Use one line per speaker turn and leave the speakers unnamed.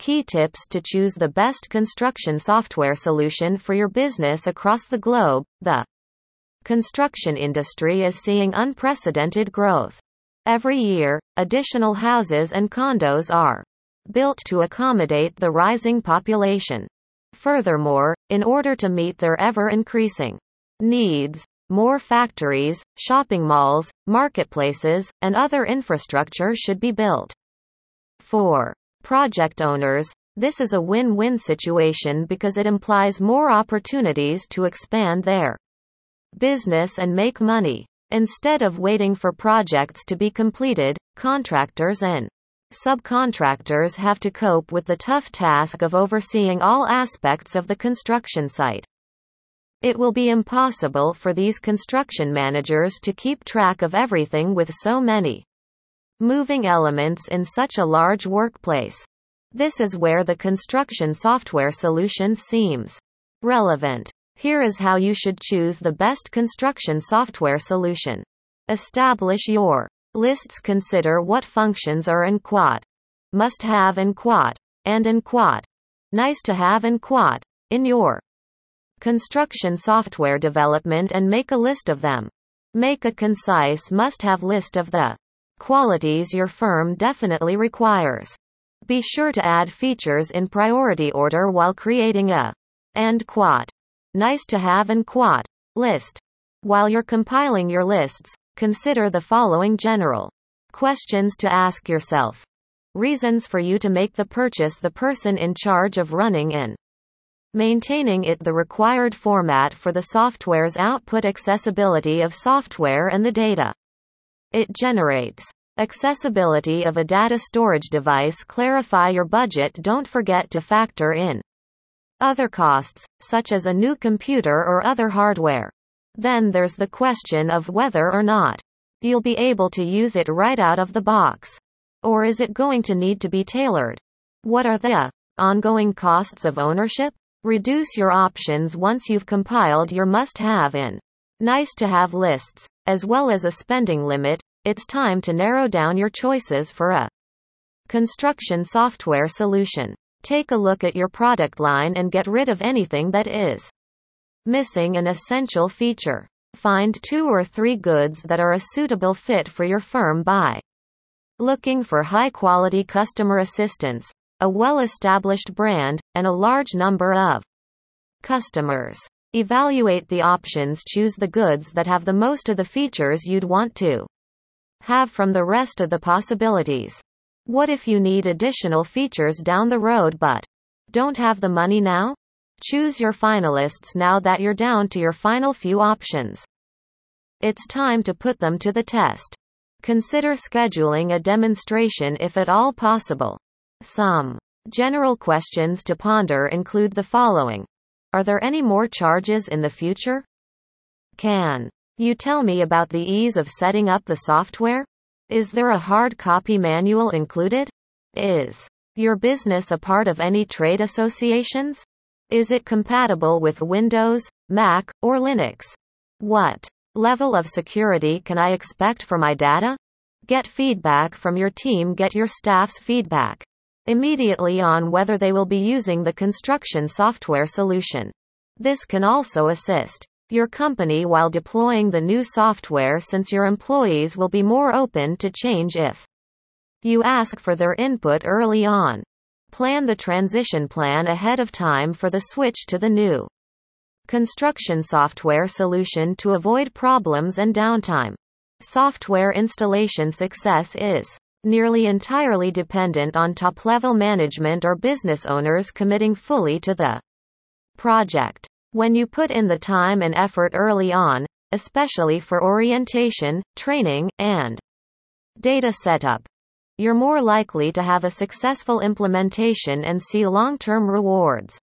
Key tips to choose the best construction software solution for your business across the globe. The construction industry is seeing unprecedented growth. Every year, additional houses and condos are built to accommodate the rising population. Furthermore, in order to meet their ever increasing needs, more factories, shopping malls, marketplaces, and other infrastructure should be built. 4. Project owners. This is a win win situation because it implies more opportunities to expand their business and make money. Instead of waiting for projects to be completed, contractors and subcontractors have to cope with the tough task of overseeing all aspects of the construction site. It will be impossible for these construction managers to keep track of everything with so many moving elements in such a large workplace. This is where the construction software solution seems relevant. Here is how you should choose the best construction software solution. Establish your lists. Consider what functions are in quad, must have in quad, and in quad, nice to have in quad, in your construction software development and make a list of them. Make a concise must have list of the qualities your firm definitely requires. Be sure to add features in priority order while creating a and quad Nice to have and quad list. While you're compiling your lists, consider the following general questions to ask yourself. Reasons for you to make the purchase the person in charge of running in maintaining it the required format for the software's output accessibility of software and the data it generates accessibility of a data storage device clarify your budget don't forget to factor in other costs, such as a new computer or other hardware. Then there's the question of whether or not you'll be able to use it right out of the box. Or is it going to need to be tailored? What are the ongoing costs of ownership? Reduce your options once you've compiled your must have in nice to have lists, as well as a spending limit. It's time to narrow down your choices for a construction software solution. Take a look at your product line and get rid of anything that is missing an essential feature. Find two or three goods that are a suitable fit for your firm by looking for high quality customer assistance, a well established brand, and a large number of customers. Evaluate the options, choose the goods that have the most of the features you'd want to have from the rest of the possibilities. What if you need additional features down the road but don't have the money now? Choose your finalists now that you're down to your final few options. It's time to put them to the test. Consider scheduling a demonstration if at all possible. Some general questions to ponder include the following Are there any more charges in the future? Can you tell me about the ease of setting up the software? Is there a hard copy manual included? Is your business a part of any trade associations? Is it compatible with Windows, Mac, or Linux? What level of security can I expect for my data? Get feedback from your team, get your staff's feedback immediately on whether they will be using the construction software solution. This can also assist your company while deploying the new software since your employees will be more open to change if you ask for their input early on. Plan the transition plan ahead of time for the switch to the new construction software solution to avoid problems and downtime. Software installation success is nearly entirely dependent on top level management or business owners committing fully to the project. When you put in the time and effort early on, especially for orientation, training, and data setup, you're more likely to have a successful implementation and see long term rewards.